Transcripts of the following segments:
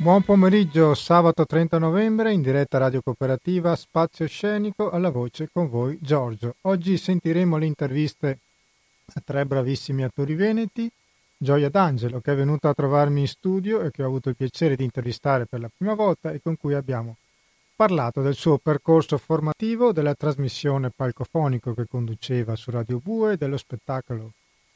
Buon pomeriggio, sabato 30 novembre, in diretta radio cooperativa Spazio Scenico, alla voce con voi Giorgio. Oggi sentiremo le interviste a tre bravissimi attori veneti, Gioia D'Angelo che è venuta a trovarmi in studio e che ho avuto il piacere di intervistare per la prima volta e con cui abbiamo parlato del suo percorso formativo, della trasmissione palcofonico che conduceva su Radio Bue, dello spettacolo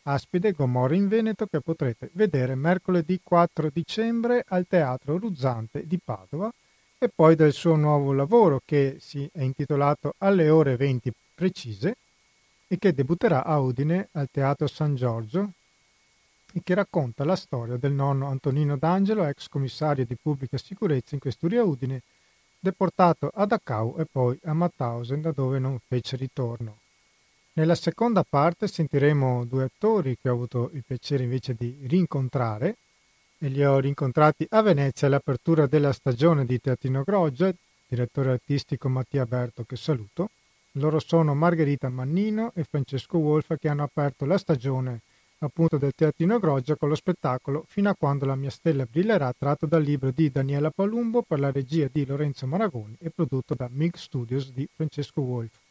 Aspide Gomorra in Veneto che potrete vedere mercoledì 4 dicembre al Teatro Ruzzante di Padova e poi del suo nuovo lavoro che si è intitolato Alle ore 20 precise e che debutterà a Udine al Teatro San Giorgio e che racconta la storia del nonno Antonino D'Angelo, ex commissario di pubblica sicurezza in questuria Udine, deportato a Dachau e poi a Mauthausen da dove non fece ritorno. Nella seconda parte sentiremo due attori che ho avuto il piacere invece di rincontrare e li ho rincontrati a Venezia all'apertura della stagione di Teatrino Groggia, direttore artistico Mattia Berto che saluto. Loro sono Margherita Mannino e Francesco Wolf che hanno aperto la stagione appunto del Teatrino Groggia con lo spettacolo Fino a quando la mia stella brillerà tratto dal libro di Daniela Palumbo per la regia di Lorenzo Maragoni e prodotto da Mig Studios di Francesco Wolf.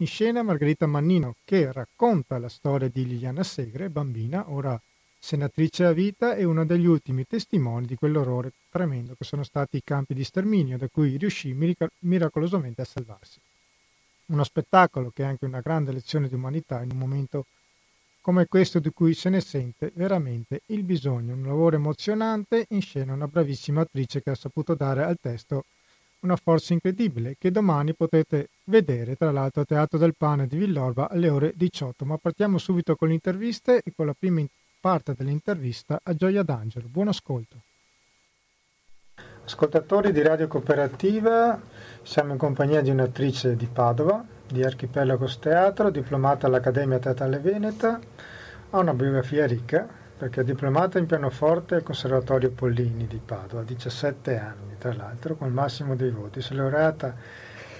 In scena Margherita Mannino che racconta la storia di Liliana Segre, bambina, ora senatrice a vita e uno degli ultimi testimoni di quell'orrore tremendo che sono stati i campi di sterminio da cui riuscì mirac- miracolosamente a salvarsi. Uno spettacolo che è anche una grande lezione di umanità in un momento come questo di cui se ne sente veramente il bisogno. Un lavoro emozionante, in scena una bravissima attrice che ha saputo dare al testo una forza incredibile che domani potete vedere tra l'altro a Teatro del Pane di Villorba alle ore 18. Ma partiamo subito con le interviste e con la prima parte dell'intervista a Gioia D'Angelo. Buon ascolto. Ascoltatori di Radio Cooperativa, siamo in compagnia di un'attrice di Padova, di Archipelagos Teatro, diplomata all'Accademia Teatrale Veneta, ha una biografia ricca perché è diplomata in pianoforte al Conservatorio Pollini di Padova, a 17 anni tra l'altro, con il massimo dei voti. Si è laureata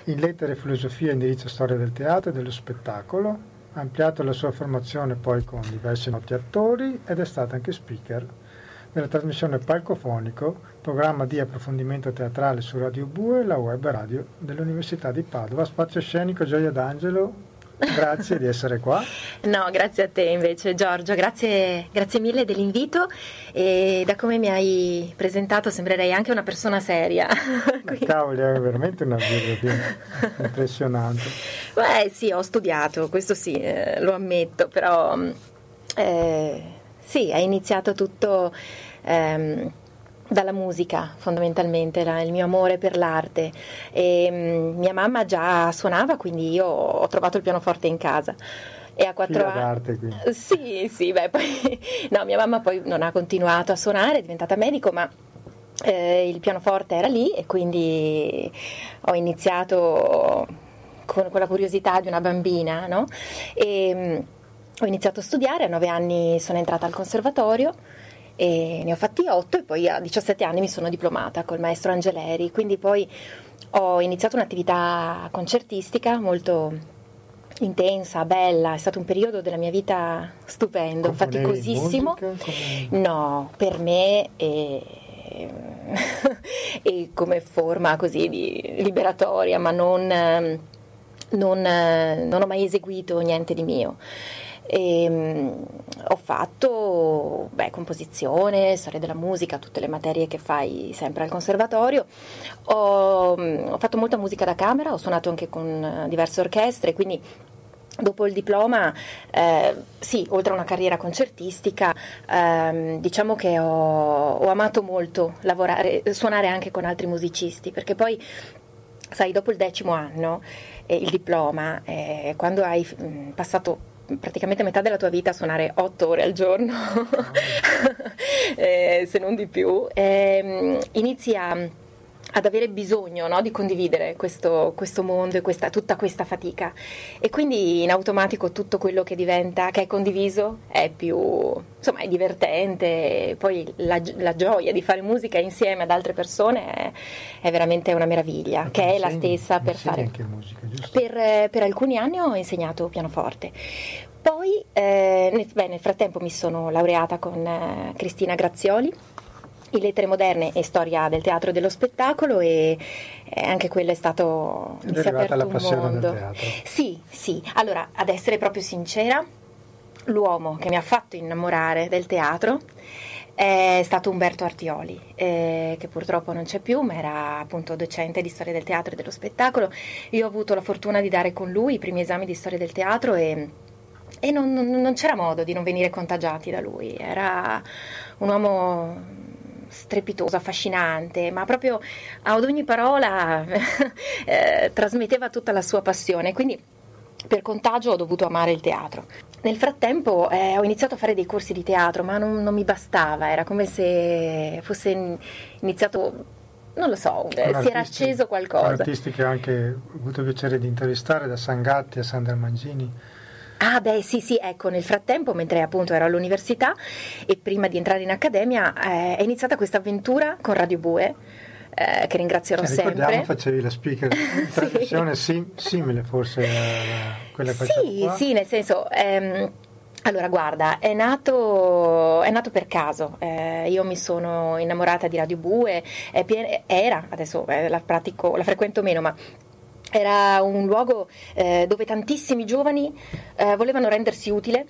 in lettere e filosofia, indirizzo storia del teatro e dello spettacolo, ha ampliato la sua formazione poi con diversi noti attori ed è stata anche speaker della trasmissione Palcofonico, programma di approfondimento teatrale su Radio Bue, la web radio dell'Università di Padova. Spazio scenico Gioia D'Angelo, Grazie di essere qua. No, grazie a te invece Giorgio, grazie, grazie, mille dell'invito e da come mi hai presentato sembrerei anche una persona seria. Cavoli, è veramente una biografia impressionante. Beh sì, ho studiato, questo sì, eh, lo ammetto, però eh, sì, hai iniziato tutto... Ehm, dalla musica fondamentalmente, era il mio amore per l'arte. E, mh, mia mamma già suonava, quindi io ho trovato il pianoforte in casa. E a quattro anni. Sì, sì, beh, poi no, mia mamma poi non ha continuato a suonare, è diventata medico, ma eh, il pianoforte era lì e quindi ho iniziato con quella curiosità di una bambina, no? E, mh, ho iniziato a studiare, a nove anni sono entrata al conservatorio e ne ho fatti 8 e poi a 17 anni mi sono diplomata col maestro Angeleri, quindi poi ho iniziato un'attività concertistica molto intensa, bella, è stato un periodo della mia vita stupendo, faticosissimo. Musica. No, per me è... e come forma così di liberatoria, ma non, non, non ho mai eseguito niente di mio. E, um, ho fatto beh, composizione, storia della musica, tutte le materie che fai sempre al conservatorio. Ho, um, ho fatto molta musica da camera, ho suonato anche con diverse orchestre, quindi Dopo il diploma, eh, sì, oltre a una carriera concertistica, ehm, diciamo che ho, ho, amato molto lavorare, suonare anche con altri musicisti, perché poi, sai, dopo il decimo anno, eh, il diploma, eh, quando hai mm, passato praticamente metà della tua vita a suonare otto ore al giorno, eh, se non di più, eh, inizi a ad avere bisogno no, di condividere questo, questo mondo e questa, tutta questa fatica. E quindi in automatico tutto quello che diventa, che è condiviso è più, insomma è divertente, poi la, la gioia di fare musica insieme ad altre persone è, è veramente una meraviglia, Ma che è la stessa per fare... Anche musica, per, per alcuni anni ho insegnato pianoforte, poi, eh, nel, beh, nel, frattempo mi sono laureata con eh, Cristina Grazioli in lettere moderne e storia del teatro e dello spettacolo e anche quello è stato è mi si è aperto la un mondo. Sì, sì. Allora, ad essere proprio sincera, l'uomo che mi ha fatto innamorare del teatro è stato Umberto Artioli, eh, che purtroppo non c'è più, ma era appunto docente di storia del teatro e dello spettacolo. Io ho avuto la fortuna di dare con lui i primi esami di storia del teatro e, e non, non c'era modo di non venire contagiati da lui. Era un uomo strepitoso, affascinante, ma proprio ad ogni parola eh, trasmetteva tutta la sua passione. Quindi per contagio ho dovuto amare il teatro. Nel frattempo eh, ho iniziato a fare dei corsi di teatro, ma non, non mi bastava, era come se fosse iniziato non lo so, si era acceso qualcosa. Artisti che ho anche avuto il piacere di intervistare, da Sangatti a Sandra Mangini. Ah beh sì sì, ecco, nel frattempo, mentre appunto ero all'università e prima di entrare in accademia, eh, è iniziata questa avventura con Radio Bue eh, che ringrazierò cioè, sempre. facevi la speaker in trasmissione sim- simile forse a quella che Sì, sì, nel senso... Ehm, allora, guarda, è nato, è nato per caso. Eh, io mi sono innamorata di Radio Bue, pien- era, adesso eh, la pratico, la frequento meno, ma era un luogo eh, dove tantissimi giovani eh, volevano rendersi utile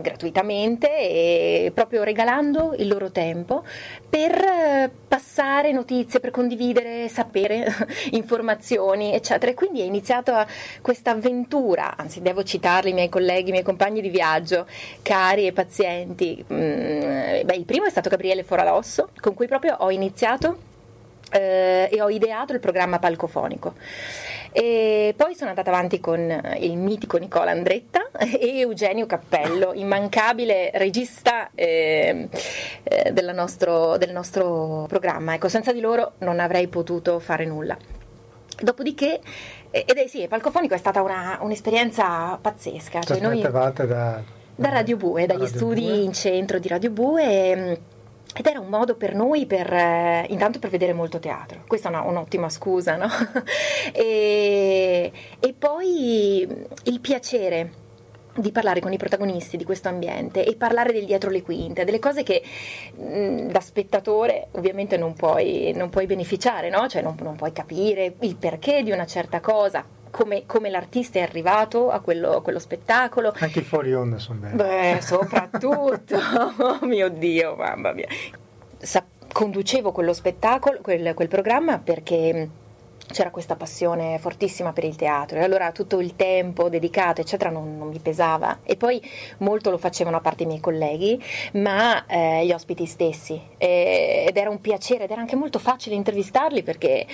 gratuitamente e proprio regalando il loro tempo per eh, passare notizie, per condividere, sapere informazioni, eccetera. E quindi è iniziata questa avventura, anzi devo citarli i miei colleghi, i miei compagni di viaggio, cari e pazienti. Mm, beh, il primo è stato Gabriele Foralosso, con cui proprio ho iniziato eh, e ho ideato il programma palcofonico. E poi sono andata avanti con il mitico Nicola Andretta e Eugenio Cappello, immancabile regista eh, eh, nostro, del nostro programma. Ecco, senza di loro non avrei potuto fare nulla. Dopodiché, eh, ed è sì, palcofonico è stata una, un'esperienza pazzesca. Cioè noi, da, da Radio Bue, dagli Radio studi Bue. in centro di Radio Bue. E, ed era un modo per noi per, eh, intanto per vedere molto teatro, questa è una, un'ottima scusa, no? e, e poi il piacere di parlare con i protagonisti di questo ambiente e parlare del dietro le quinte, delle cose che mh, da spettatore ovviamente non puoi, non puoi beneficiare, no? cioè non, non, puoi capire il perché di una certa cosa, come, come l'artista è arrivato a quello, a quello, spettacolo. Anche i fuori onda sono belli. Beh, soprattutto, oh mio Dio, mamma mia. Sa- conducevo quello spettacolo, quel, quel programma perché c'era questa passione fortissima per il teatro e allora tutto il tempo dedicato eccetera non, non mi pesava. E poi molto lo facevano a parte i miei colleghi ma eh, gli ospiti stessi. E, ed era un piacere ed era anche molto facile intervistarli perché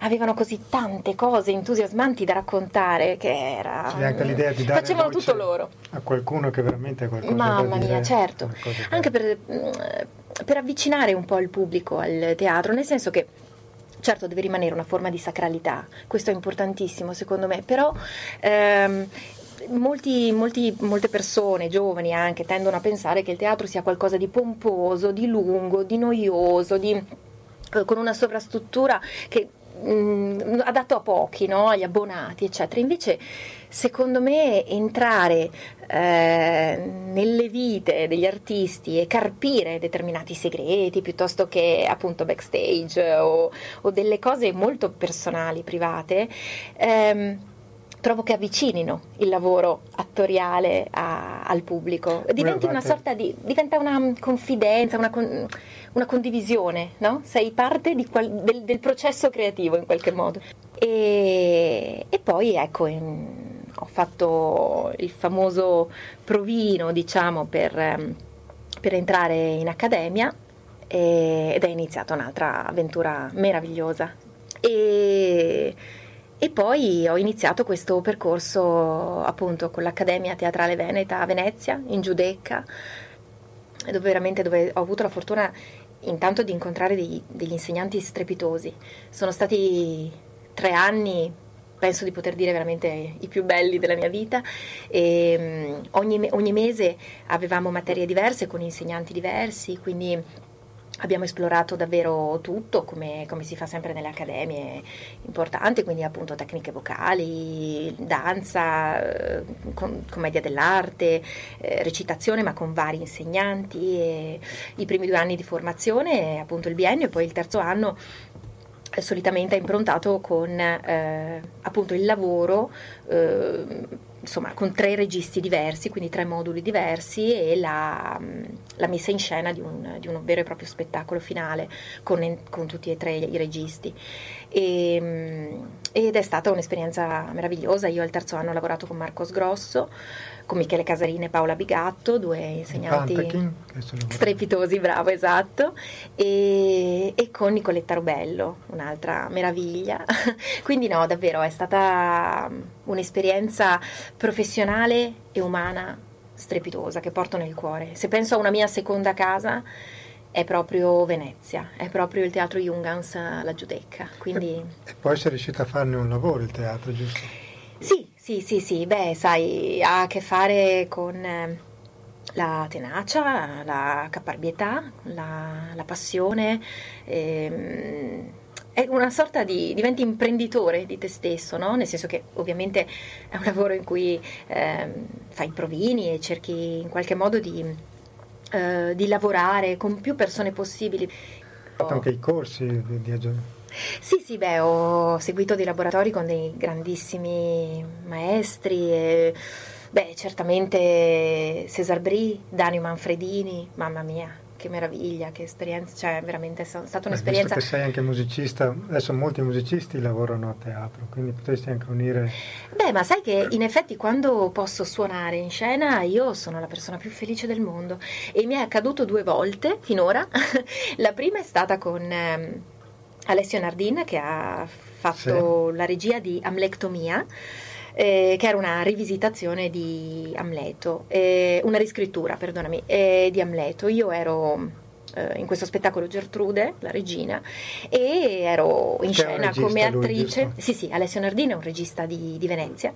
avevano così tante cose entusiasmanti da raccontare che era C'è anche l'idea di dare facevano tutto loro. a qualcuno che veramente ha qualcosa mamma da dire. mia certo anche per, mm, per avvicinare un po' il pubblico al teatro nel senso che Certo deve rimanere una forma di sacralità, questo è importantissimo secondo me, però ehm, Molti, molti, molte persone, giovani anche, tendono a pensare che il teatro sia qualcosa di pomposo, di lungo, di noioso, di, eh, con una sovrastruttura che mh, mm, adatto a pochi, no? agli abbonati, eccetera. Invece, secondo me, entrare eh, nelle vite degli artisti e carpire determinati segreti piuttosto che appunto backstage o, o delle cose molto personali, private, ehm, trovo che avvicinino il lavoro attoriale a, al pubblico. Diventi una sorta di. diventa una confidenza, una, con, una condivisione, no? Sei parte qual, del, del, processo creativo in qualche modo. E, e poi ecco. In, ho fatto il famoso provino, diciamo, per, ehm, per entrare in accademia ed è iniziata un'altra avventura meravigliosa. E, e, poi ho iniziato questo percorso appunto con l'Accademia Teatrale Veneta a Venezia, in Giudecca, dove veramente dove ho avuto la fortuna intanto di incontrare dei, degli insegnanti strepitosi. Sono stati tre anni penso di poter dire veramente i più belli della mia vita. E, um, ogni, ogni, mese avevamo materie diverse con insegnanti diversi, quindi abbiamo esplorato davvero tutto, come, come, si fa sempre nelle accademie importanti, quindi appunto tecniche vocali, danza, eh, com- commedia dell'arte, eh, recitazione, ma con vari insegnanti. I primi due anni di formazione, appunto il biennio, e poi il terzo anno eh, solitamente è improntato con eh, appunto il lavoro eh, insomma, con tre registi diversi, quindi tre moduli diversi e la, la messa in scena di un, di un, vero e proprio spettacolo finale con, con tutti e tre i registi. E, ed è stata un'esperienza meravigliosa. Io al terzo anno ho lavorato con Marcos Grosso con Michele Casarini e Paola Bigatto, due insegnanti Pantakin, strepitosi, bravo, esatto, e, e, con Nicoletta Rubello, un'altra meraviglia. Quindi no, davvero è stata un'esperienza professionale e umana strepitosa che porto nel cuore. Se penso a una mia seconda casa è proprio Venezia, è proprio il teatro Jungans, la Giudecca. Quindi... E, e poi sei riuscita a farne un lavoro il teatro, giusto? Sì, sì, sì, sì, beh, sai, ha a che fare con eh, la tenacia, la caparbietà, la, la passione. Ehm, è una sorta di diventi imprenditore di te stesso, no? Nel senso che ovviamente è un lavoro in cui eh, fai provini e cerchi in qualche modo di, eh, di lavorare con più persone possibili. Hai fatto anche i corsi di, di aggiornamento. Sì, sì, beh, ho seguito dei laboratori con dei grandissimi maestri e, beh, certamente Cesar Brie, Danio Manfredini, mamma mia, che meraviglia, che esperienza, cioè veramente è stata un'esperienza. Beh, visto che sei anche musicista, adesso molti musicisti lavorano a teatro, quindi potresti anche unire... Beh, ma sai che in effetti quando posso suonare in scena io sono la persona più felice del mondo e mi è accaduto due volte finora. la prima è stata con... Ehm, Alessio Nardin che ha fatto sì. la regia di Amlectomia. Eh, che era una rivisitazione di Amleto, eh, una riscrittura, perdonami, eh, di Amleto. Io ero eh, in questo spettacolo Gertrude, la regina, e ero in scena come attrice. Lui, sì, sì, Alessio Nardini è un regista di, di Venezia.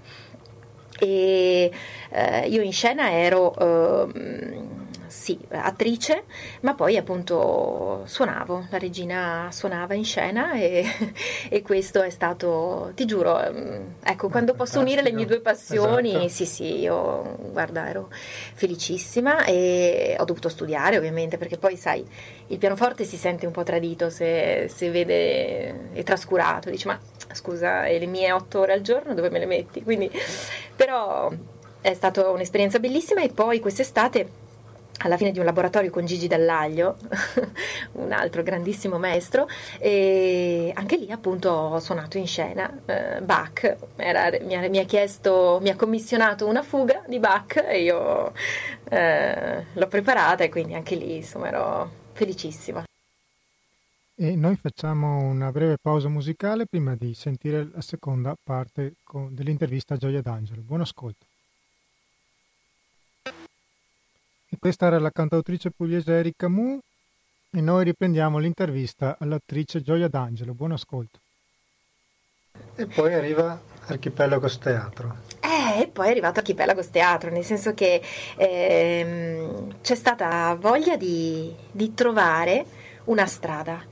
E eh, io in scena ero ehm, sì, attrice, ma poi appunto suonavo, la regina suonava in scena e, e questo è stato, ti giuro, ehm, ecco, quando posso unire le mie due passioni, esatto. sì sì, io guarda, ero felicissima e ho dovuto studiare ovviamente perché poi sai, il pianoforte si sente un po' tradito se, se vede è trascurato, dice ma scusa, e le mie otto ore al giorno dove me le metti? Quindi, però è stata un'esperienza bellissima e poi quest'estate alla fine di un laboratorio con Gigi Dallaglio, un altro grandissimo maestro, e anche lì appunto ho suonato in scena eh, Bach, Era, mi, ha, mi, ha, chiesto, mi ha commissionato una fuga di Bach e io eh, l'ho preparata e quindi anche lì insomma ero felicissima. E noi facciamo una breve pausa musicale prima di sentire la seconda parte dell'intervista a Gioia D'Angelo. Buon ascolto. Questa era la cantautrice pugliese Erika Mu e noi riprendiamo l'intervista all'attrice Gioia D'Angelo. Buon ascolto. E poi arriva Archipelagos Teatro. Eh, e poi è arrivato Archipelagos Teatro, nel senso che ehm, c'è stata voglia di, di, trovare una strada.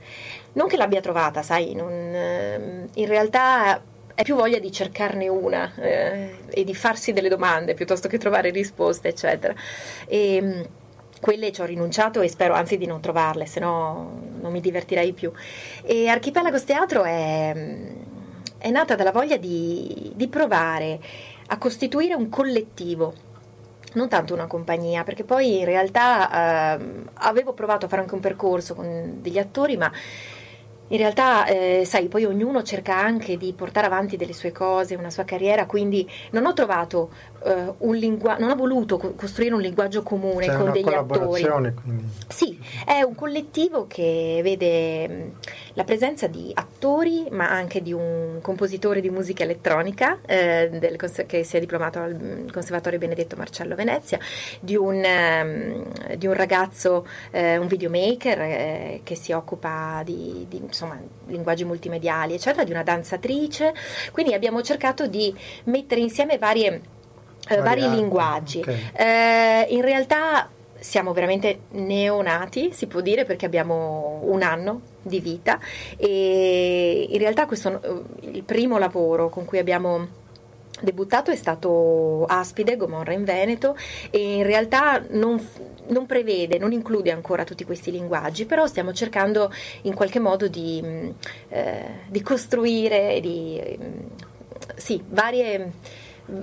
Non che l'abbia trovata, sai, non, ehm, in realtà è più voglia di cercarne una eh, e di farsi delle domande piuttosto che trovare risposte, eccetera. E, ehm, quelle ci ho rinunciato e spero anzi di non trovarle, se no non mi divertirei più. E Archipelagos Teatro è, è nata dalla voglia di, di provare a costituire un collettivo non tanto una compagnia, perché poi in realtà eh, avevo provato a fare anche un percorso con degli attori, ma in realtà, eh, sai, poi ognuno cerca anche di portare avanti delle sue cose, una sua carriera, quindi non ho trovato uh, un linguaggio, non ho voluto co- costruire un linguaggio comune C'è con degli attori. Quindi. Sì, è un collettivo che vede mh, la presenza di attori, ma anche di un compositore di musica elettronica eh, del, che si è diplomato al Conservatorio Benedetto Marcello Venezia, di un, um, di un ragazzo, eh, un videomaker eh, che si occupa di, di insomma, linguaggi multimediali, eccetera, di una danzatrice. Quindi abbiamo cercato di mettere insieme varie eh, vari linguaggi. Okay. Eh, in realtà siamo veramente neonati, si può dire, perché abbiamo un anno di vita e in realtà questo eh, il primo lavoro con cui abbiamo debuttato è stato Aspide, Gomorra in Veneto e in realtà non, non, prevede, non include ancora tutti questi linguaggi, però stiamo cercando in qualche modo di, mm, eh, di costruire di, mm, sì, varie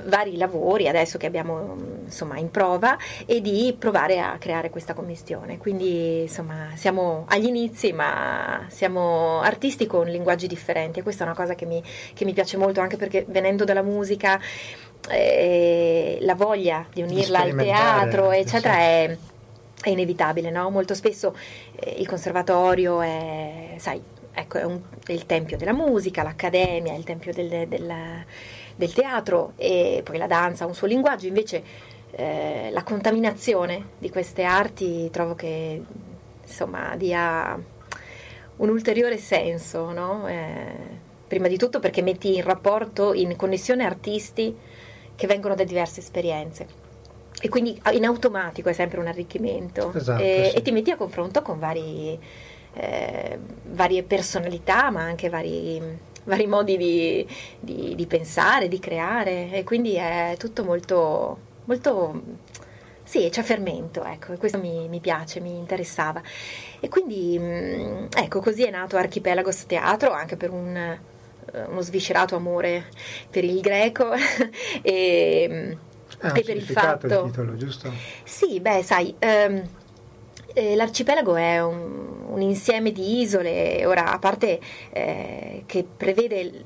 vari lavori adesso che abbiamo insomma in prova e di provare a creare questa commissione. Quindi insomma siamo agli inizi ma siamo artisti con linguaggi differenti e questa è una cosa che mi, che mi piace molto anche perché venendo dalla musica eh, la voglia di unirla al teatro eccetera è, è inevitabile, no? molto spesso eh, il conservatorio è, sai, ecco, è, un, è, il tempio della musica, l'accademia è il tempio del, del del teatro e poi la danza ha un suo linguaggio, invece eh, la contaminazione di queste arti trovo che insomma dia un ulteriore senso, no? eh, prima di tutto perché metti in rapporto, in connessione artisti che vengono da diverse esperienze e quindi in automatico è sempre un arricchimento esatto, e, sì. e, ti metti a confronto con vari, eh, varie personalità ma anche vari vari modi di, di, di, pensare, di creare e quindi è tutto molto, molto sì, c'è fermento, ecco, e questo mi, mi, piace, mi interessava. E quindi, mm, ecco, così è nato Archipelagos Teatro, anche per un, eh, uno sviscerato amore per il greco e, ah, e per il fatto... il titolo, giusto? Sì, beh, sai... Um, eh, l'arcipelago è un, un, insieme di isole, ora a parte eh, che prevede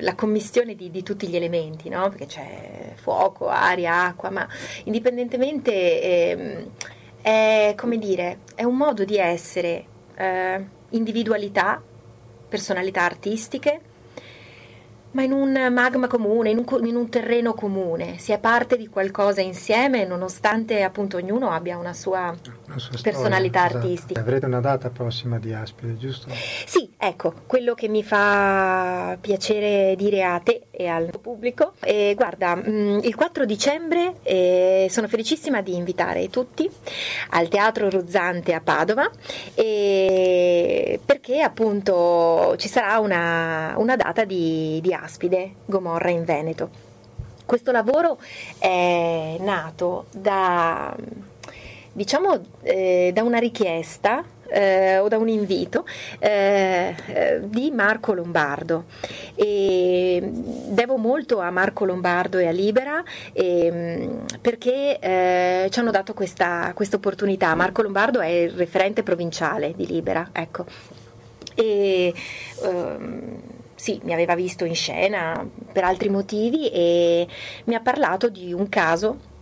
la commissione di, di tutti gli elementi, no? perché c'è fuoco, aria, acqua, ma indipendentemente eh, è, dire, è un modo di essere eh, individualità, personalità artistiche, ma in un magma comune, in un, in un, terreno comune, si è parte di qualcosa insieme, nonostante appunto ognuno abbia una sua, una sua personalità storia, esatto. artistica. Esatto. Avrete una data prossima di Aspide, giusto? Sì, ecco, quello che mi fa piacere dire a te e al pubblico. E guarda, mm, il 4 dicembre eh, sono felicissima di invitare tutti al Teatro Ruzzante a Padova perché appunto ci sarà una, una data di, di Aspide, Gomorra in Veneto. Questo lavoro è nato da, diciamo, eh, da una richiesta eh, o da un invito eh, eh, di Marco Lombardo. E devo molto a Marco Lombardo e a Libera e, mm, perché eh, ci hanno dato questa opportunità. Marco Lombardo è il referente provinciale di Libera. Ecco. E, ehm, sì, mi aveva visto in scena per altri motivi e mi ha parlato di un caso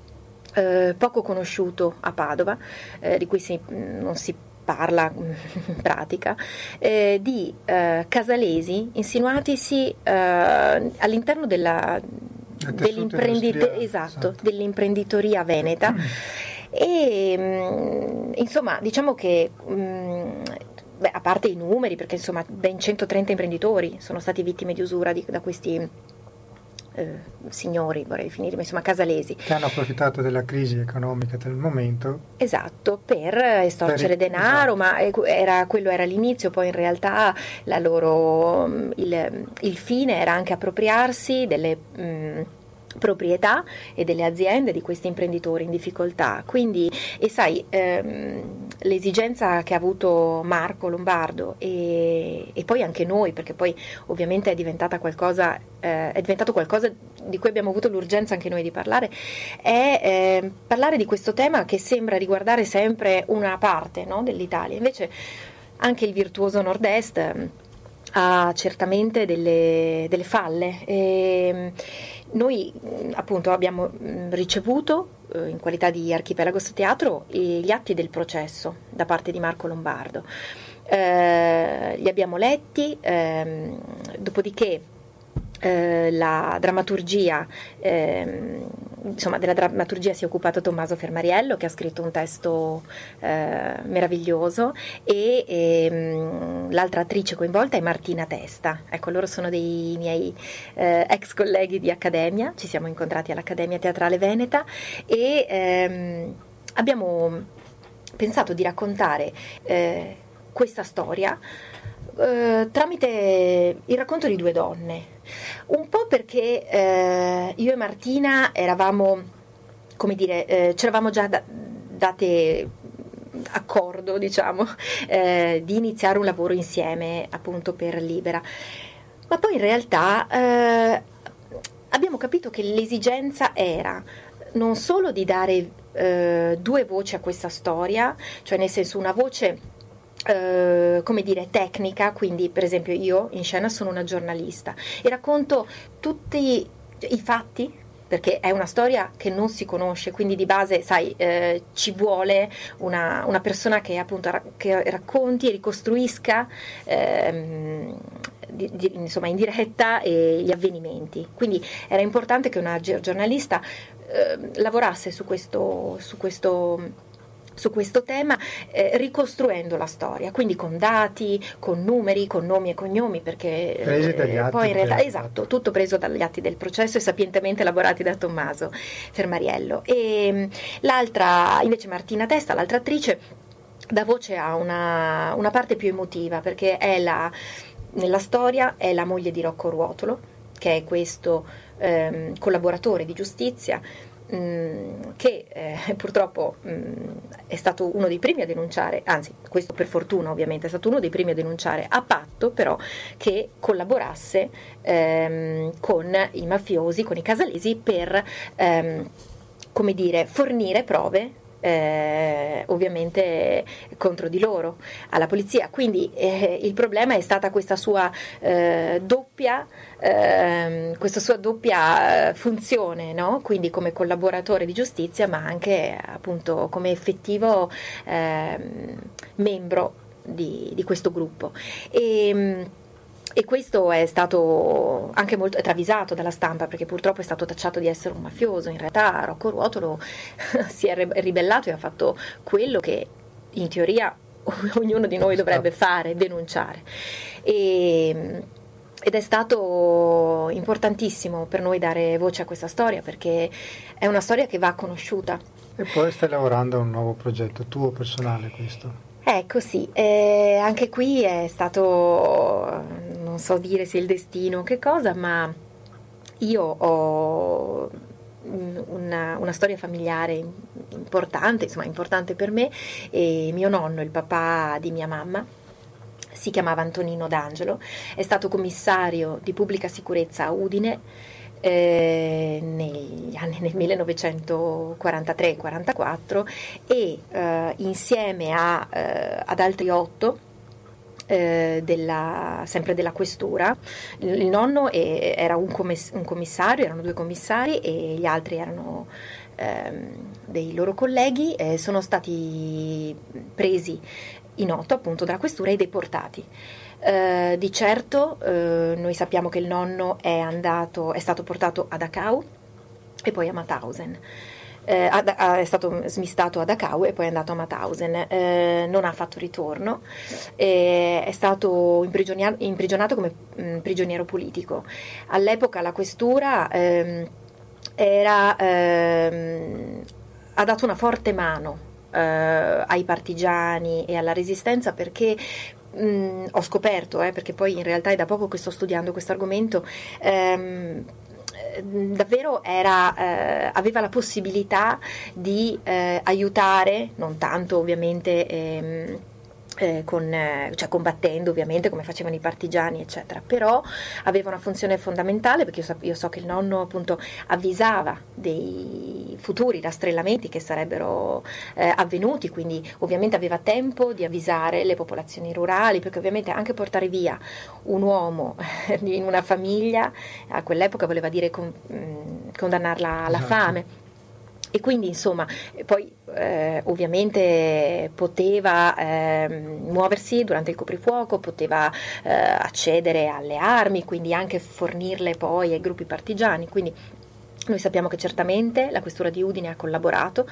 eh, poco conosciuto a Padova, eh, di cui si, non si parla in pratica, eh, di eh, casalesi insinuatisi eh, all'interno della, dell'imprendit- esatto, esatto. dell'imprenditoria veneta. E mm, insomma, diciamo che mh, mm, beh, a parte i numeri, perché insomma ben 130 imprenditori sono stati vittime di usura di, da questi eh, signori, vorrei definirli, insomma casalesi. Che hanno approfittato della crisi economica del momento. Esatto, per estorcere per, denaro, esatto. ma era, quello era l'inizio, poi in realtà loro, mm, il, il, fine era anche appropriarsi delle... Mh, mm, proprietà e delle aziende di questi imprenditori in difficoltà. Quindi, e sai, ehm, l'esigenza che ha avuto Marco Lombardo e, e, poi anche noi, perché poi ovviamente è diventata qualcosa, eh, è diventato qualcosa di cui abbiamo avuto l'urgenza anche noi di parlare, è eh, parlare di questo tema che sembra riguardare sempre una parte no, dell'Italia. Invece anche il virtuoso nord-est ha certamente delle, delle falle. E noi appunto abbiamo ricevuto eh, in qualità di Archipelagos Teatro gli atti del processo da parte di Marco Lombardo. Eh, li abbiamo letti, ehm, dopodiché eh, la drammaturgia, eh, insomma della drammaturgia si è occupato Tommaso Fermariello che ha scritto un testo eh, meraviglioso e ehm, l'altra attrice coinvolta è Martina Testa, ecco loro sono dei miei eh, ex colleghi di accademia, ci siamo incontrati all'Accademia Teatrale Veneta e ehm, abbiamo pensato di raccontare eh, questa storia eh, tramite il racconto di due donne. Un po' perché eh, io e Martina eravamo, come dire, eh, ci eravamo già da, date accordo, diciamo, eh, di iniziare un lavoro insieme appunto per Libera. Ma poi in realtà eh, abbiamo capito che l'esigenza era non solo di dare eh, due voci a questa storia, cioè nel senso una voce Uh, come dire, tecnica, quindi per esempio io in scena sono una giornalista e racconto tutti i fatti perché è una storia che non si conosce, quindi di base, sai, eh, ci vuole una, una, persona che appunto che racconti e ricostruisca ehm, di, di, insomma, in diretta gli avvenimenti. Quindi era importante che una giornalista eh, lavorasse su questo, su questo su questo tema eh, ricostruendo la storia, quindi con dati, con numeri, con nomi e cognomi, perché eh, poi in realtà esatto, tutto preso dagli atti del processo e sapientemente elaborati da Tommaso Fermariello. E mm, l'altra, invece Martina Testa, l'altra attrice, dà voce a una, una parte più emotiva, perché è la, nella storia è la moglie di Rocco Ruotolo, che è questo ehm, collaboratore di giustizia mm, che eh, purtroppo mh, mm, è stato uno dei primi a denunciare, anzi questo per fortuna ovviamente, è stato uno dei primi a denunciare a patto però che collaborasse ehm, con i mafiosi, con i casalesi per ehm, come dire, fornire prove eh, ovviamente contro di loro alla polizia. Quindi eh, il problema è stata questa sua eh, doppia, ehm, questa sua doppia eh, funzione, no? quindi come collaboratore di giustizia, ma anche appunto come effettivo ehm, membro di, di, questo gruppo. E, e questo è stato anche molto travisato dalla stampa perché purtroppo è stato tacciato di essere un mafioso. In realtà Rocco Ruotolo si è ribellato e ha fatto quello che in teoria ognuno di noi dovrebbe esatto. fare, denunciare. E, ed è stato importantissimo per noi dare voce a questa storia perché è una storia che va conosciuta. E poi stai lavorando a un nuovo progetto tuo personale questo? Ecco sì, eh, anche qui è stato, non so dire se il destino o che cosa, ma io ho una, una, storia familiare importante, insomma importante per me, e mio nonno, il papà di mia mamma, si chiamava Antonino D'Angelo, è stato commissario di pubblica sicurezza a Udine eh, negli anni nel 1943-44 e eh, insieme a, eh, ad altri otto eh, della, sempre della questura. Il, nonno è, era un, commiss- un, commissario, erano due commissari e gli altri erano ehm, dei loro colleghi, eh, sono stati presi in otto appunto dalla questura e deportati. Eh, di certo eh, noi sappiamo che il nonno è, andato, è stato portato a Dachau e poi a Mauthausen. Eh, è stato smistato a Dachau e poi è andato a Mauthausen, eh, non ha fatto ritorno, è stato imprigionato, imprigionato come mh, mm, prigioniero politico. All'epoca la questura ehm, era, ehm, ha dato una forte mano eh, ai partigiani e alla resistenza perché mh, ho scoperto, eh, perché poi in realtà è da poco che sto studiando questo argomento, ehm, davvero era, eh, aveva la possibilità di eh, aiutare, non tanto ovviamente ehm, eh, con, eh, cioè combattendo ovviamente come facevano i partigiani eccetera però aveva una funzione fondamentale perché io so, io so, che il nonno appunto avvisava dei futuri rastrellamenti che sarebbero eh, avvenuti quindi ovviamente aveva tempo di avvisare le popolazioni rurali perché ovviamente anche portare via un uomo in una famiglia a quell'epoca voleva dire con, mh, mm, condannarla alla esatto. fame e quindi insomma poi eh, ovviamente poteva eh, muoversi durante il coprifuoco, poteva eh, accedere alle armi, quindi anche fornirle poi ai gruppi partigiani. Quindi noi sappiamo che certamente la questura di Udine ha collaborato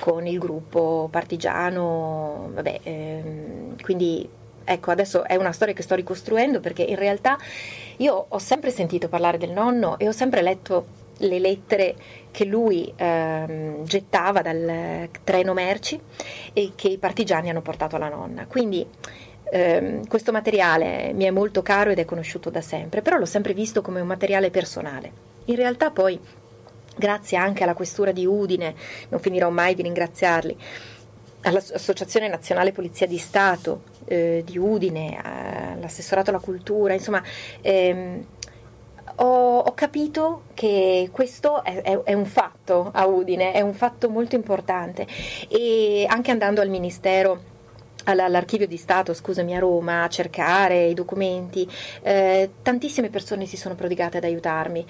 con il gruppo partigiano, vabbè, ehm, quindi ecco adesso è una storia che sto ricostruendo perché in realtà io ho sempre sentito parlare del nonno e ho sempre letto le lettere che lui ehm, gettava dal treno merci e che i partigiani hanno portato alla nonna. Quindi ehm, questo materiale mi è molto caro ed è conosciuto da sempre, però l'ho sempre visto come un materiale personale. In realtà poi, grazie anche alla questura di Udine, non finirò mai di ringraziarli, all'Associazione Nazionale Polizia di Stato eh, di Udine, all'assessorato alla cultura, insomma, ehm, ho, ho, capito che questo è, è, è, un fatto a Udine, è un fatto molto importante e anche andando al Ministero all'archivio di Stato, scusami, a Roma a cercare i documenti, eh, tantissime persone si sono prodigate ad aiutarmi.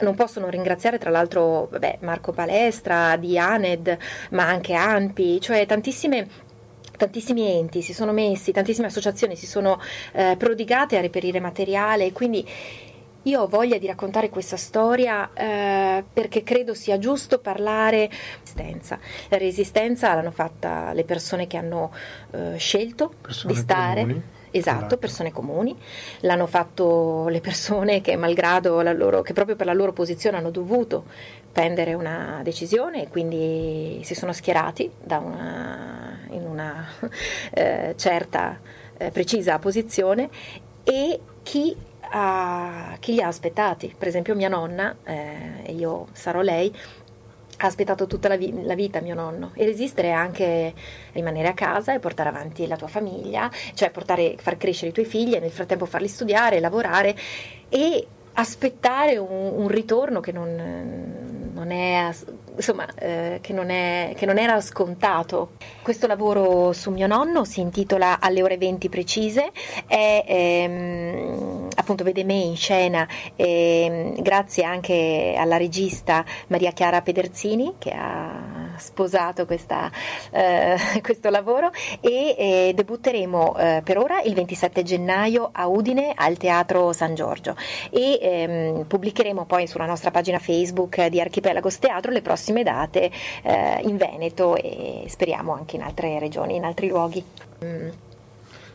Non posso non ringraziare tra l'altro vabbè, Marco Palestra di ANED, ma anche ANPI, cioè tantissime tantissimi enti si sono messi, tantissime associazioni si sono eh, prodigate a reperire materiale, quindi io ho voglia di raccontare questa storia eh, perché credo sia giusto parlare di resistenza. La resistenza l'hanno fatta le persone che hanno eh, scelto persone di stare. Comuni. Esatto, esatto, persone comuni. L'hanno fatto le persone che, malgrado la loro, che proprio per la loro posizione hanno dovuto prendere una decisione e quindi si sono schierati una, in una eh, certa, eh, precisa posizione e chi a chi li ha aspettati. Per esempio mia nonna, eh, e io sarò lei, ha aspettato tutta la, vi- la, vita mio nonno e resistere è anche rimanere a casa e portare avanti la tua famiglia, cioè portare, far crescere i tuoi figli e nel frattempo farli studiare, lavorare e aspettare un, un ritorno che non, non è insomma, eh, che, non è, che, non era scontato. Questo lavoro su mio nonno si intitola Alle ore 20 precise, è, ehm, appunto vede me in scena ehm, grazie anche alla regista Maria Chiara Pederzini che ha sposato questa, eh, questo lavoro e eh, debutteremo eh, per ora il 27 gennaio a Udine al Teatro San Giorgio e ehm, pubblicheremo poi sulla nostra pagina Facebook di Archipelagos Teatro le prossime date eh, in Veneto e speriamo anche in altre regioni, in altri luoghi. Mm.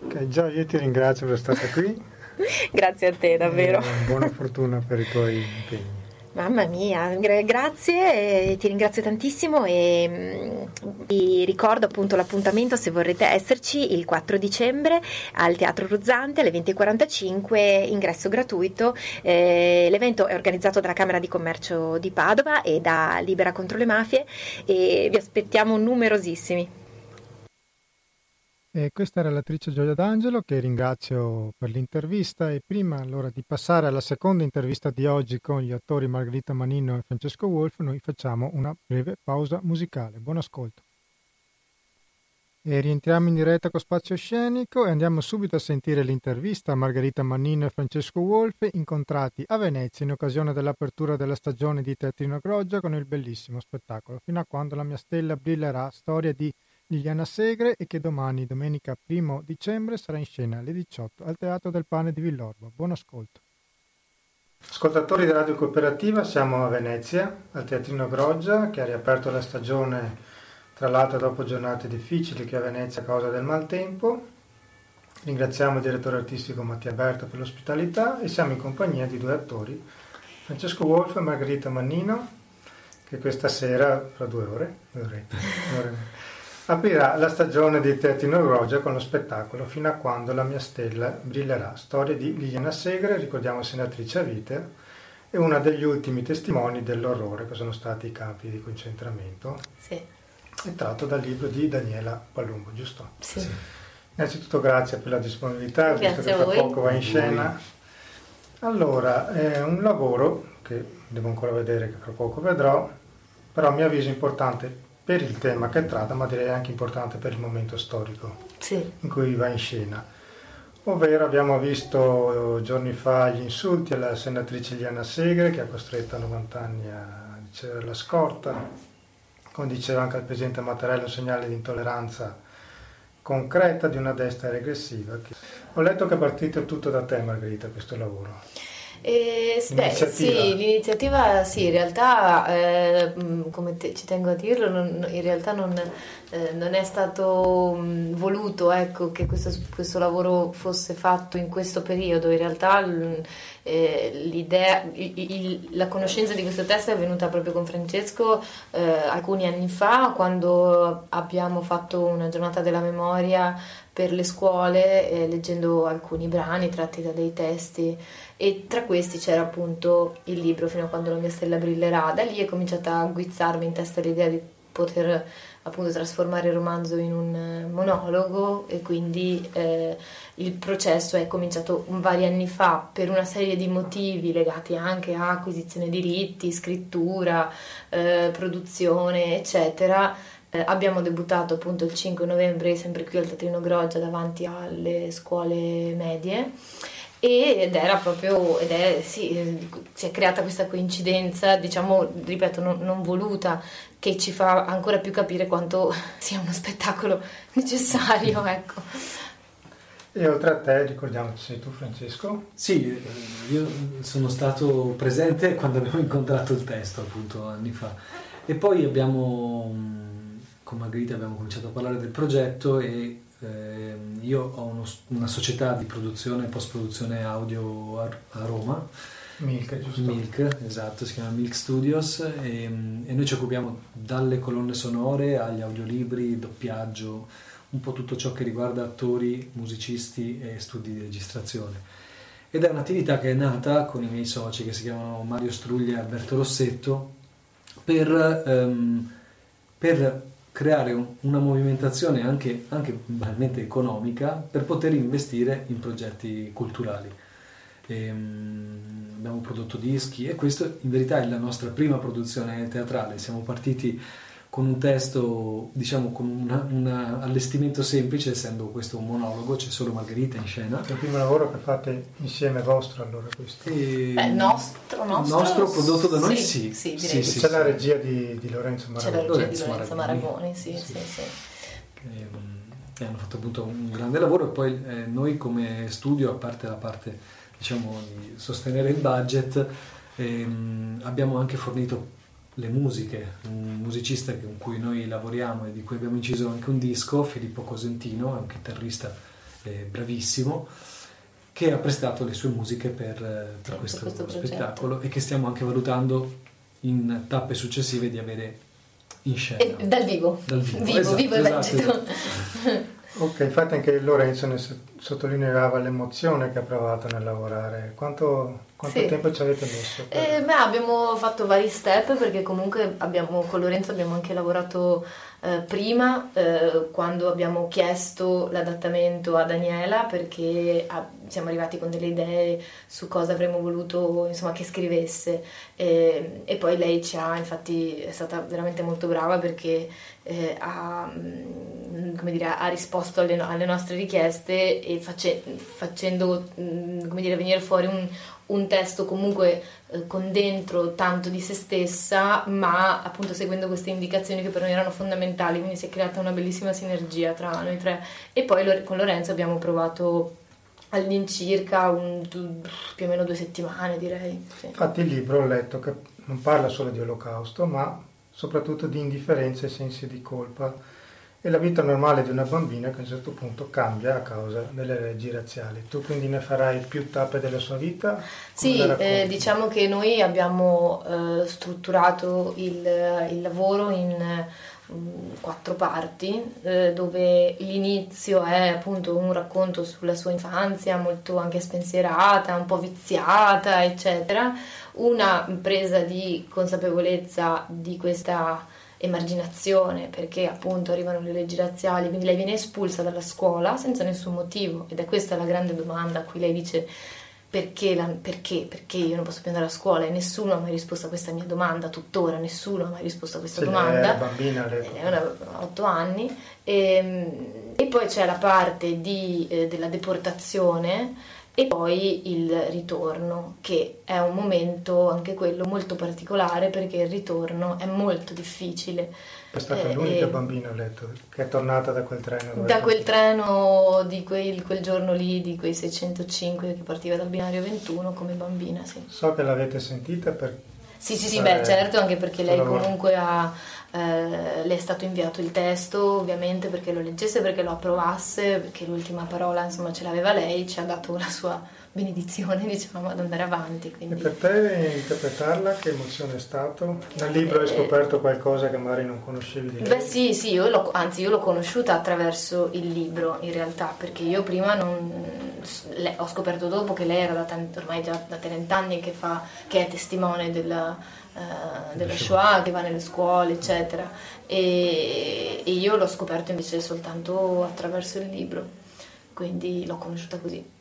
Okay, già io ti ringrazio per essere stata qui. Grazie a te, davvero. buona fortuna per i tuoi impegni. Mamma mia, grazie, ti ringrazio tantissimo e mm, vi ricordo appunto l'appuntamento se vorrete esserci il 4 dicembre al Teatro Ruzzante alle 20.45, ingresso gratuito. Eh, l'evento è organizzato dalla Camera di Commercio di Padova e da Libera contro le mafie e vi aspettiamo numerosissimi. E questa era l'attrice Gioia D'Angelo che ringrazio per l'intervista e prima allora di passare alla seconda intervista di oggi con gli attori Margherita Manino e Francesco Wolf noi facciamo una breve pausa musicale. Buon ascolto. E rientriamo in diretta con Spazio Scenico e andiamo subito a sentire l'intervista a Margherita Mannino e Francesco Wolf incontrati a Venezia in occasione dell'apertura della stagione di Teatrino Groggia con il bellissimo spettacolo Fino a quando la mia stella brillerà, storia di Liliana Segre e che domani, domenica 1 dicembre, sarà in scena alle 18 al Teatro del Pane di Villorba. Buon ascolto. Ascoltatori di Radio Cooperativa, siamo a Venezia, al Teatrino Groggia, che ha riaperto la stagione, tra l'altro dopo giornate difficili qui a Venezia a causa del maltempo. Ringraziamo il direttore artistico Mattia Berto per l'ospitalità e siamo in compagnia di due attori, Francesco Wolf e Margherita Mannino, che questa sera, fra due ore, due orette, due ore aprirà la stagione di Teatino Rogia con lo spettacolo Fino a quando la mia stella brillerà, storia di Liliana Segre, ricordiamo senatrice a vita, e una degli ultimi testimoni dell'orrore che sono stati i campi di concentramento. Sì. È tratto dal libro di Daniela Palumbo, giusto? Sì. sì. Innanzitutto grazie per la disponibilità, grazie visto che tra poco va in scena. Allora, è un lavoro che devo ancora vedere, che tra poco vedrò, però a mio avviso importante per il tema che tratta, ma direi anche importante per il momento storico sì. in cui va in scena. Ovvero abbiamo visto giorni fa gli insulti alla senatrice Liana Segre che ha costretto a 90 anni a ricevere la scorta, come diceva anche il Presidente Mattarella, un segnale di intolleranza concreta di una destra regressiva. Ho letto che è partito tutto da te Margherita questo lavoro. Eh, beh, sì, l'iniziativa sì, in realtà, eh, come te, ci tengo a dirlo, non, in realtà non, eh, non è stato mh, voluto ecco, che questo, questo, lavoro fosse fatto in questo periodo, in realtà eh, l'idea, il, il, la conoscenza di questo testo è venuta proprio con Francesco eh, alcuni anni fa quando abbiamo fatto una giornata della memoria per le scuole eh, leggendo alcuni brani tratti da dei testi e tra questi c'era appunto il libro fino a quando la mia stella brillerà. Da lì è cominciata a guizzarmi in testa l'idea di poter appunto trasformare il romanzo in un eh, monologo e quindi eh, il processo è cominciato vari anni fa per una serie di motivi legati anche a acquisizione diritti, scrittura, eh, produzione, eccetera. Eh, abbiamo debuttato appunto il 5 novembre sempre qui al Teatrino Groggia davanti alle scuole medie ed era proprio, ed è, sì, si è creata questa coincidenza, diciamo, ripeto, non, non, voluta, che ci fa ancora più capire quanto sia uno spettacolo necessario, ecco. E oltre a te, ricordiamoci, sei tu Francesco? Sì, eh, io sono stato presente quando abbiamo incontrato il testo, appunto, anni fa. E poi abbiamo, con Margherita abbiamo cominciato a parlare del progetto e eh, io ho uno, una società di produzione e post-produzione audio a, a Roma. Milk, giusto? Milk, esatto, si chiama Milk Studios e, e, noi ci occupiamo dalle colonne sonore agli audiolibri, doppiaggio, un po' tutto ciò che riguarda attori, musicisti e studi di registrazione. Ed è un'attività che è nata con i miei soci che si chiamano Mario Struglia e Alberto Rossetto per, um, per creare un, una movimentazione anche, anche banalmente economica per poter investire in progetti culturali. E, um, abbiamo prodotto dischi e questo in verità è la nostra prima produzione teatrale. Siamo partiti con un testo, diciamo con un allestimento semplice, essendo questo un monologo, c'è solo Margherita in scena. È il primo lavoro che fate insieme vostro allora questo? E... Beh, nostro, nostro, nostro prodotto da noi sì. Sì, sì, sì c'è la regia di, di Lorenzo Maragoni. C'è la regia Lorenzo di Lorenzo Maragoni, Maragoni sì, sì, sì. E, e hanno fatto appunto un grande lavoro e poi eh, noi come studio, a parte la parte diciamo di sostenere il budget, ehm, abbiamo anche fornito le musiche, un musicista con cui noi lavoriamo e di cui abbiamo inciso anche un disco, Filippo Cosentino, è un chitarrista eh, bravissimo, che ha prestato le sue musiche per, eh, per questo, questo spettacolo e che stiamo anche valutando in tappe successive di avere in scena. E, dal vivo. Dal vivo, vivo, esatto, vivo esatto. Ok, infatti anche Lorenzo ne sottolineava l'emozione che ha provato nel lavorare. Quanto, quanto sì. tempo ci avete messo? Per... Eh, beh, abbiamo fatto vari step perché comunque abbiamo, con Lorenzo abbiamo anche lavorato eh, prima eh, quando abbiamo chiesto l'adattamento a Daniela perché ah, siamo arrivati con delle idee su cosa avremmo voluto insomma, che scrivesse e, e, poi lei ci ha infatti è stata veramente molto brava perché eh, ha, mm, dire, ha, risposto alle, alle, nostre richieste face, facendo mm, dire, venire fuori un, un testo comunque eh, con dentro tanto di se stessa, ma appunto seguendo queste indicazioni che per noi erano fondamentali, quindi si è creata una bellissima sinergia tra noi tre. E poi con Lorenzo abbiamo provato all'incirca un, più o meno due settimane, direi. Sì. Infatti il libro ho letto che non parla solo di olocausto, ma soprattutto di indifferenza e sensi di colpa e la vita normale di una bambina che a un certo punto cambia a causa delle leggi razziali. Tu quindi ne farai più tappe della sua vita? Come sì, eh, diciamo che noi abbiamo eh, strutturato il, il, lavoro in um, quattro parti, eh, dove l'inizio è appunto un racconto sulla sua infanzia, molto anche spensierata, un po' viziata, eccetera, una presa di consapevolezza di questa emarginazione perché appunto arrivano le leggi razziali, quindi lei viene espulsa dalla scuola senza nessun motivo ed è questa la grande domanda a cui lei dice perché, la, perché, perché io non posso più andare a scuola? E nessuno ha mai risposto a questa mia domanda, tuttora nessuno ha mai risposto a questa Se domanda. È bambina, lei è una, 8 anni. E, ehm, e, poi c'è la parte di, eh, della deportazione e poi il ritorno, che è un momento anche quello molto particolare perché il ritorno è molto difficile. È stata eh, l'unica bambina, ho letto, che è tornata da quel treno. Da quel treno di quel, quel, giorno lì, di quei 605 che partiva dal binario 21 come bambina, sì. So che l'avete sentita per... Sì, sì, sì, beh, certo, anche perché lei comunque ha eh, le è stato inviato il testo ovviamente perché lo leggesse, perché lo approvasse, perché l'ultima parola insomma ce l'aveva lei, ci ha dato la sua benedizione diciamo ad andare avanti. Quindi... E per te interpretarla che emozione è stato? Nel libro hai scoperto qualcosa che magari non conoscevi di lei? Beh sì, sì, io l'ho, anzi io l'ho conosciuta attraverso il libro in realtà perché io prima non, le, ho scoperto dopo che lei era da tanti, ormai già da 30 anni che, fa, che è testimone della eh, della Shoah che va nelle scuole, eccetera. E, e, io l'ho scoperto invece soltanto attraverso il libro, quindi l'ho conosciuta così.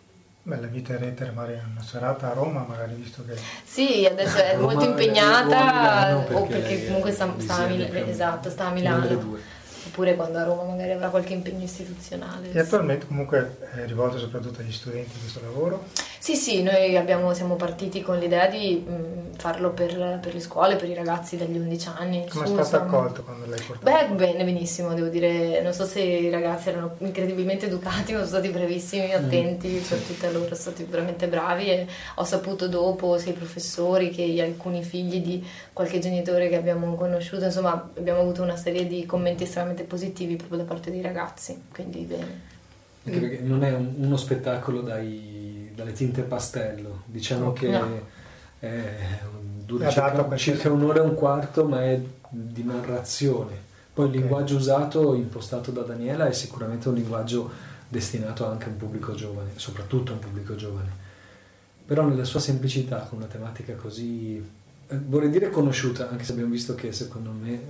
Beh, la vita eretere magari una serata a Roma, magari visto che... Sì, adesso è molto impegnata, perché o perché comunque sta, sta, a Mil- esatto, sta a Milano oppure quando a Roma magari avrà qualche impegno istituzionale. E attualmente comunque è rivolto soprattutto agli studenti questo lavoro? Sì, sì, noi abbiamo, siamo partiti con l'idea di mh, farlo per, per, le scuole, per i ragazzi dagli 11 anni. Come è stato accolto quando l'hai portato? Beh, bene, benissimo, devo dire, non so se i ragazzi erano incredibilmente educati, ma sono stati bravissimi, mm. attenti, mm. per tutte loro, sono stati veramente bravi e ho saputo dopo sia i professori che alcuni figli di qualche genitore che abbiamo conosciuto, insomma abbiamo avuto una serie di commenti estremamente positivi proprio da parte dei ragazzi, quindi bene. Anche perché non è un, uno spettacolo dai, dalle tinte pastello, diciamo che no. è, dura circa, circa, un'ora e un quarto, ma è di narrazione. Poi okay. il linguaggio usato, impostato da Daniela, è sicuramente un linguaggio destinato anche a un pubblico giovane, soprattutto a un pubblico giovane. Però nella sua semplicità, con una tematica così vorrei dire conosciuta, anche se abbiamo visto che secondo me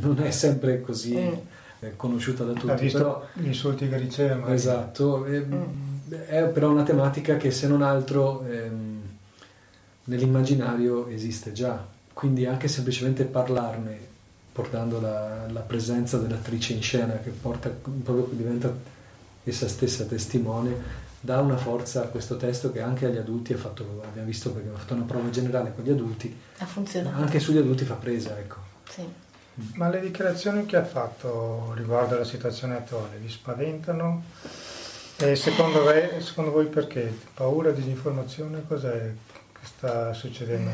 non è sempre così mm. Eh, conosciuta da tutti. Ha visto però, gli insulti che riceve. Esatto, è, mm. è, però una tematica che se non altro ehm, nell'immaginario esiste già, quindi anche semplicemente parlarne, portando la, la presenza dell'attrice in scena che porta, proprio diventa essa stessa testimone, dà una forza a questo testo che anche agli adulti ha fatto, abbiamo visto perché abbiamo fatto una prova generale con gli adulti, ha funzionato. Anche sugli adulti fa presa, ecco. Sì. Mm. Ma le dichiarazioni che ha fatto riguardo alla situazione attuale vi spaventano? E secondo, voi, secondo voi perché? Paura, disinformazione? Cos'è che sta succedendo?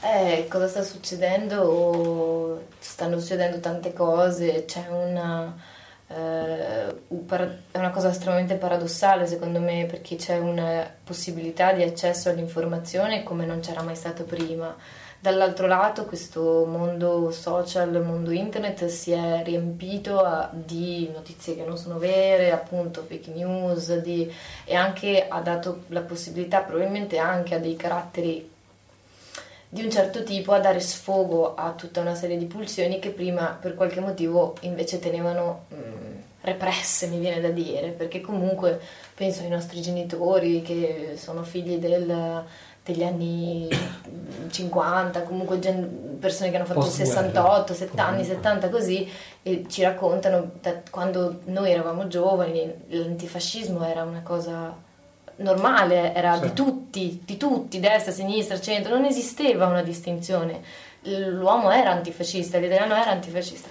Eh, cosa sta succedendo? Stanno succedendo tante cose, c'è una eh, è una cosa estremamente paradossale secondo me perché c'è una possibilità di accesso all'informazione come non c'era mai stato prima. Dall'altro lato questo mondo social, mondo internet si è riempito di notizie che non sono vere, appunto fake news di, e anche ha dato la possibilità probabilmente anche a dei caratteri di un certo tipo a dare sfogo a tutta una serie di pulsioni che prima per qualche motivo invece tenevano mh, mm, represse, mi viene da dire, perché comunque penso ai nostri genitori che sono figli del, degli anni 50, comunque gen- persone che hanno fatto 68, 70 anni, 70 così, e ci raccontano da quando noi eravamo giovani l'antifascismo era una cosa normale, era sì. di tutti, di tutti, destra, sinistra, centro, non esisteva una distinzione. L'uomo era antifascista, l'italiano era antifascista.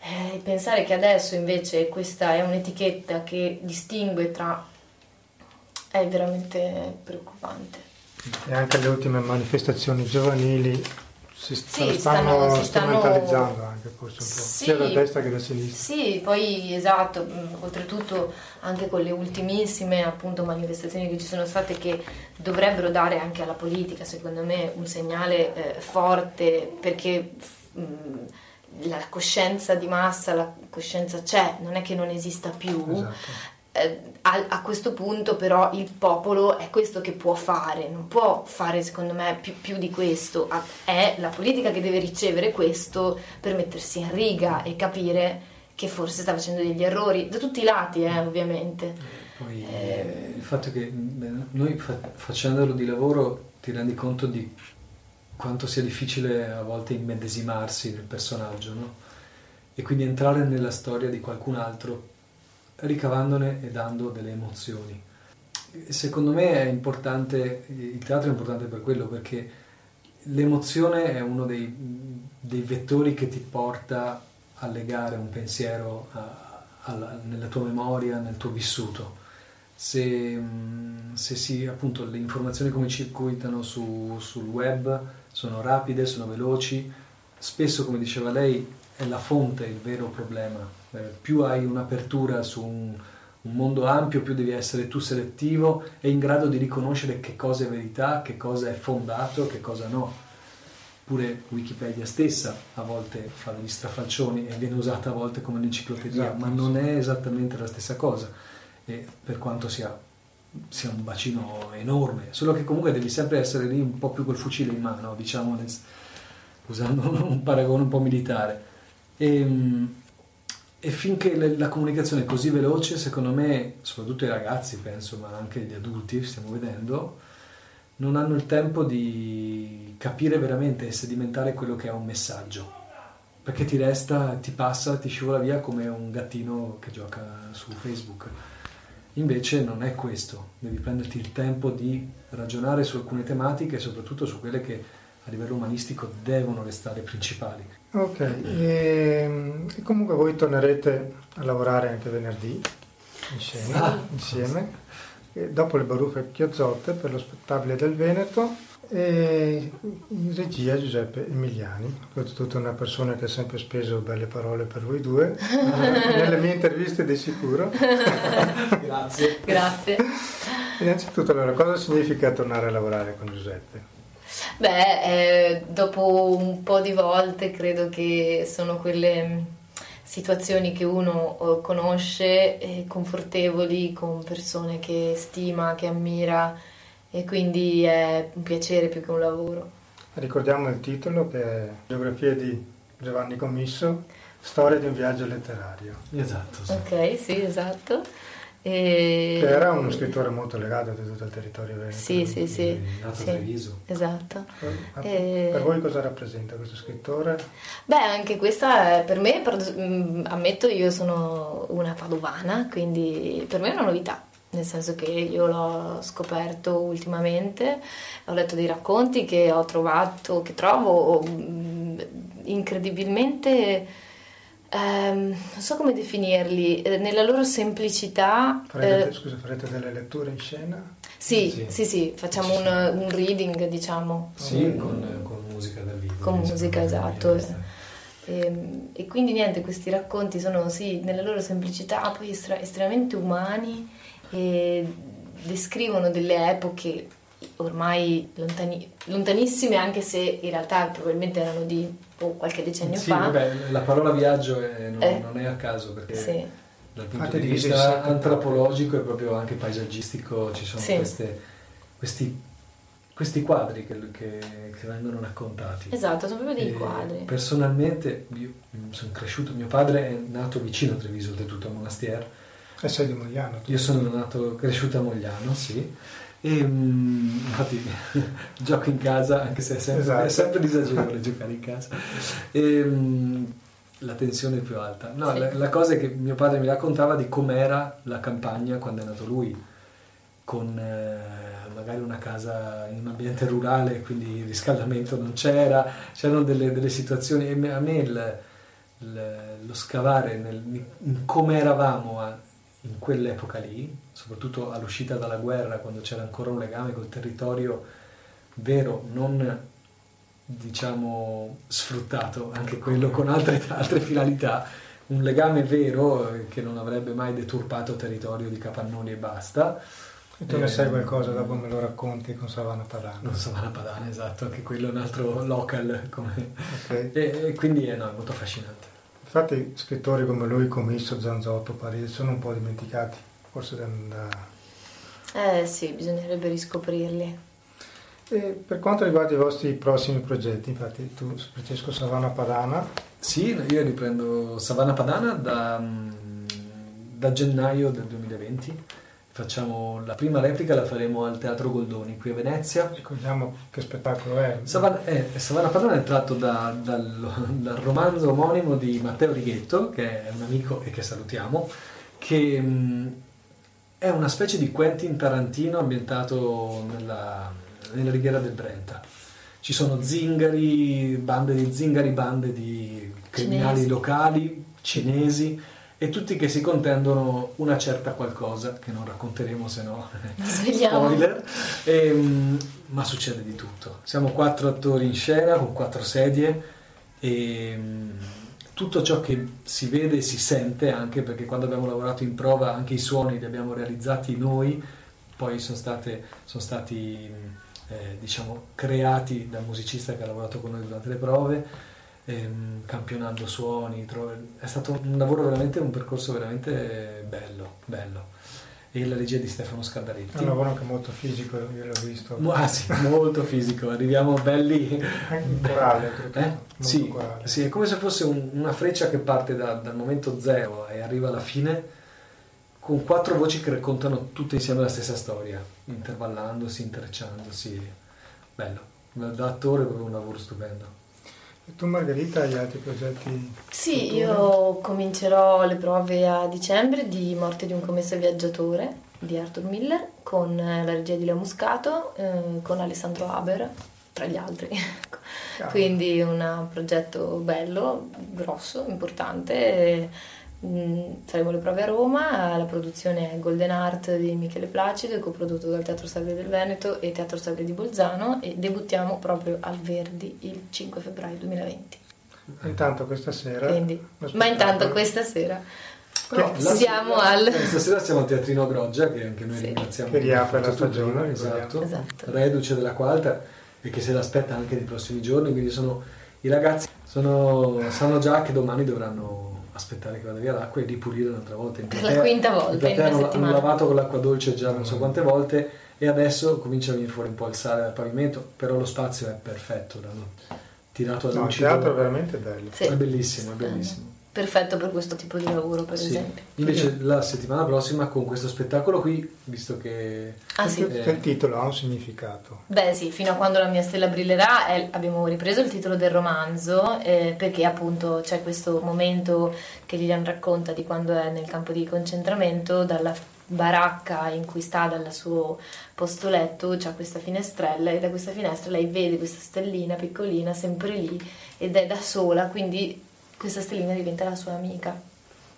Eh, pensare che adesso invece questa è un'etichetta che distingue tra... è veramente preoccupante. E anche le ultime manifestazioni giovanili si, sì, stanno, stanno, strumentalizzando anche forse un po', sì, sia da destra che da sinistra. Sì, poi esatto, mm, oltretutto anche con le ultimissime appunto manifestazioni che ci sono state che dovrebbero dare anche alla politica, secondo me, un segnale eh, forte perché mh, mm, la coscienza di massa, la coscienza c'è, non è che non esista più. Esatto a, a, questo punto però il popolo è questo che può fare, non può fare secondo me più, più, di questo, è la politica che deve ricevere questo per mettersi in riga e capire che forse sta facendo degli errori, da tutti i lati eh, ovviamente. Poi eh, il fatto che noi fa, facendolo di lavoro ti rendi conto di quanto sia difficile a volte immedesimarsi nel personaggio, no? E quindi entrare nella storia di qualcun altro ricavandone e dando delle emozioni. secondo me è importante, il teatro è importante per quello, perché l'emozione è uno dei, dei vettori che ti porta a legare un pensiero a, a, nella tua memoria, nel tuo vissuto. Se, se si, appunto, le informazioni come circuitano su, sul web sono rapide, sono veloci, spesso, come diceva lei, è la fonte il vero problema. Eh, più hai un'apertura su un, un mondo ampio, più devi essere tu selettivo e in grado di riconoscere che cosa è verità, che cosa è fondato, che cosa no. Pure Wikipedia stessa a volte fa degli strafalcioni e viene usata a volte come un'enciclopedia, esatto, ma non è esattamente la stessa cosa. E per quanto sia, sia, un bacino enorme, solo che comunque devi sempre essere lì un po' più col fucile in mano, diciamo, nel, usando un paragone un po' militare. E, ehm, e finché la comunicazione è così veloce, secondo me, soprattutto i ragazzi, penso, ma anche gli adulti, stiamo vedendo, non hanno il tempo di capire veramente e sedimentare quello che è un messaggio. Perché ti resta, ti passa, ti scivola via come un gattino che gioca su Facebook. Invece non è questo, devi prenderti il tempo di ragionare su alcune tematiche soprattutto su quelle che a livello umanistico devono restare principali. Ok, e, e comunque voi tornerete a lavorare anche venerdì insieme, ah, insieme dopo le baruffe chiozzotte per lo spettabile del Veneto e in regia Giuseppe Emiliani, oltretutto una persona che ha sempre speso belle parole per voi due, nelle mie interviste di sicuro. Grazie. Grazie. Innanzitutto allora, cosa significa tornare a lavorare con Giuseppe? Beh, eh, dopo un po' di volte credo che sono quelle mm, situazioni che uno eh, conosce, eh, confortevoli, con persone che stima, che ammira e quindi è un piacere più che un lavoro. Ricordiamo il titolo che è Geografia di Giovanni Commisso, Storia di un viaggio letterario. Esatto. Sì. Ok, sì, esatto. E... Era uno scrittore molto legato a tutto il territorio veneto. Sì, sì, sì. sì esatto. Per, e... per voi cosa rappresenta questo scrittore? Beh, anche questa per me, per, mm, ammetto, io sono una padovana, quindi per me è una novità. Nel senso che io l'ho scoperto ultimamente, ho letto dei racconti che ho trovato, che trovo mm, incredibilmente ehm, non so come definirli, eh, nella loro semplicità. Farete, eh, scusa, farete delle letture in scena? Sì, sì, sì, sì facciamo un, un, reading, diciamo. Sì, con, con, musica dal vivo. Con musica, esatto. E, ehm, e, quindi niente, questi racconti sono sì, nella loro semplicità, poi estra- estremamente umani e descrivono delle epoche ormai lontani- lontanissime, anche se in realtà probabilmente erano di oh, qualche decennio sì, fa. Vabbè, la parola viaggio è, non, eh, non, è a caso perché sì. dal punto Fate di vista antropologico e proprio anche paesaggistico ci sono sì. queste, questi, questi, quadri che, che, che, vengono raccontati. Esatto, sono proprio dei e quadri. Personalmente io sono cresciuto, mio padre è nato vicino a Treviso, oltretutto a Monastier. E sei di Mogliano? Io sono nato, cresciuto a Mogliano, sì e, um, infatti gioco in casa, anche se è sempre, esatto. è sempre disagevole giocare in casa. E, um, la tensione è più alta. No, sì. la, la, cosa è che mio padre mi raccontava di com'era la campagna quando è nato lui, con eh, magari una casa in un ambiente rurale, quindi il riscaldamento non c'era, c'erano delle, delle situazioni e a me il, il, lo scavare nel, in come eravamo a, in quell'epoca lì, soprattutto all'uscita dalla guerra, quando c'era ancora un legame col territorio vero, non diciamo sfruttato, anche quello con altre, altre finalità, un legame vero eh, che non avrebbe mai deturpato territorio di capannoni e basta. E tu ne eh, sai qualcosa dopo me lo racconti con Savana Padana? Con Savana Padana, esatto, anche quello è un altro local. Come... Okay. E, e, quindi è, no, è molto affascinante. Infatti scrittori come lui, Commisso, Zanzotto, Parisi, sono un po' dimenticati, forse da... Eh sì, bisognerebbe riscoprirli. E per quanto riguarda i vostri prossimi progetti, infatti tu, Francesco Savana Padana... Sì, io riprendo Savana Padana da, da gennaio del 2020 Facciamo la prima replica la faremo al Teatro Goldoni qui a Venezia. Ricordiamo che spettacolo è. Savana, eh, Savana Padrona è tratto da, dal, dal, romanzo omonimo di Matteo Righetto, che è un amico e che salutiamo, che mh, è una specie di Quentin Tarantino ambientato nella, nella riviera del Brenta. Ci sono zingari, bande di zingari, bande di criminali Cinesi. locali, cinesi, e tutti che si contendono una certa qualcosa, che non racconteremo se no spoiler, Ehm, ma succede di tutto. Siamo quattro attori in scena con quattro sedie e mm, tutto ciò che si vede e si sente, anche perché quando abbiamo lavorato in prova anche i suoni li abbiamo realizzati noi, poi sono, state, sono stati mm, eh, diciamo, creati dal musicista che ha lavorato con noi durante le prove, ehm, campionando suoni, tro- è stato un lavoro veramente, un percorso veramente bello, bello. E la regia di Stefano È Scaldaretti. un lavoro anche molto fisico, io l'ho visto. Ah sì, molto fisico, arriviamo belli. Anche corale. Eh? Sì, corale. sì, è come se fosse un- una freccia che parte da- dal momento zero e arriva alla fine con quattro voci che raccontano tutte insieme la stessa storia, intervallandosi, intrecciandosi. Bello, da attore è proprio un lavoro stupendo. E tu Margherita hai altri progetti? Sì, futuri? io comincerò le prove a dicembre di Morte di un commesso viaggiatore di Arthur Miller con eh, la regia di Leo Muscato, eh, con Alessandro Haber, tra gli altri. Cavolo. Quindi un progetto bello, grosso, importante. e, faremo le prove a Roma, la produzione è Golden Art di Michele Placido, coprodotto dal Teatro Stabile del Veneto e Teatro Stabile di Bolzano e debuttiamo proprio al Verdi il 5 febbraio 2020. Intanto questa sera... Quindi, ma intanto questa sera Però la- siamo al... eh, Stasera siamo al Teatrino Groggia, che anche noi Sì. ringraziamo. Che riapre per la stagione. Esatto. Esatto. reduce della quarta e che se l'aspetta anche nei prossimi giorni, quindi sono, i ragazzi sono- sanno già che domani dovranno aspettare che vada via l'acqua e ripulire un'altra volta. In Per la quinta in volta in hanno, hanno lavato con l'acqua dolce già non so quante volte e adesso comincia a venire fuori un po' il sale dal pavimento, però lo spazio è perfetto, l'hanno tirato a No, il lucido. teatro è veramente bello. Sì. È bellissimo, è bellissimo. Perfetto per questo tipo di lavoro, per Sì. esempio. Invece la settimana prossima con questo spettacolo qui, visto che Ah sì. Perché il titolo ha un significato. Beh sì, fino a quando la mia stella brillerà è- abbiamo ripreso il titolo del romanzo eh, perché appunto c'è questo momento che Lilian racconta di quando è nel campo di concentramento, dalla baracca in cui sta, dal suo posto letto, c'è questa finestrella e da questa finestra lei vede questa stellina piccolina sempre lì ed è da sola, quindi questa stellina diventa la sua amica,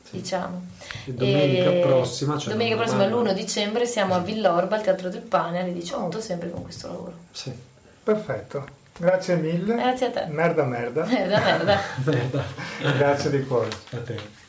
diciamo. E domenica E prossima, cioè domenica prossima, domani, l'1 dicembre, siamo a Villorba al Teatro del Pane alle 18, sempre con questo lavoro. Sì. Perfetto. Grazie mille. Grazie a te. Merda merda. Merda, merda. Merda. Grazie di cuore. A te.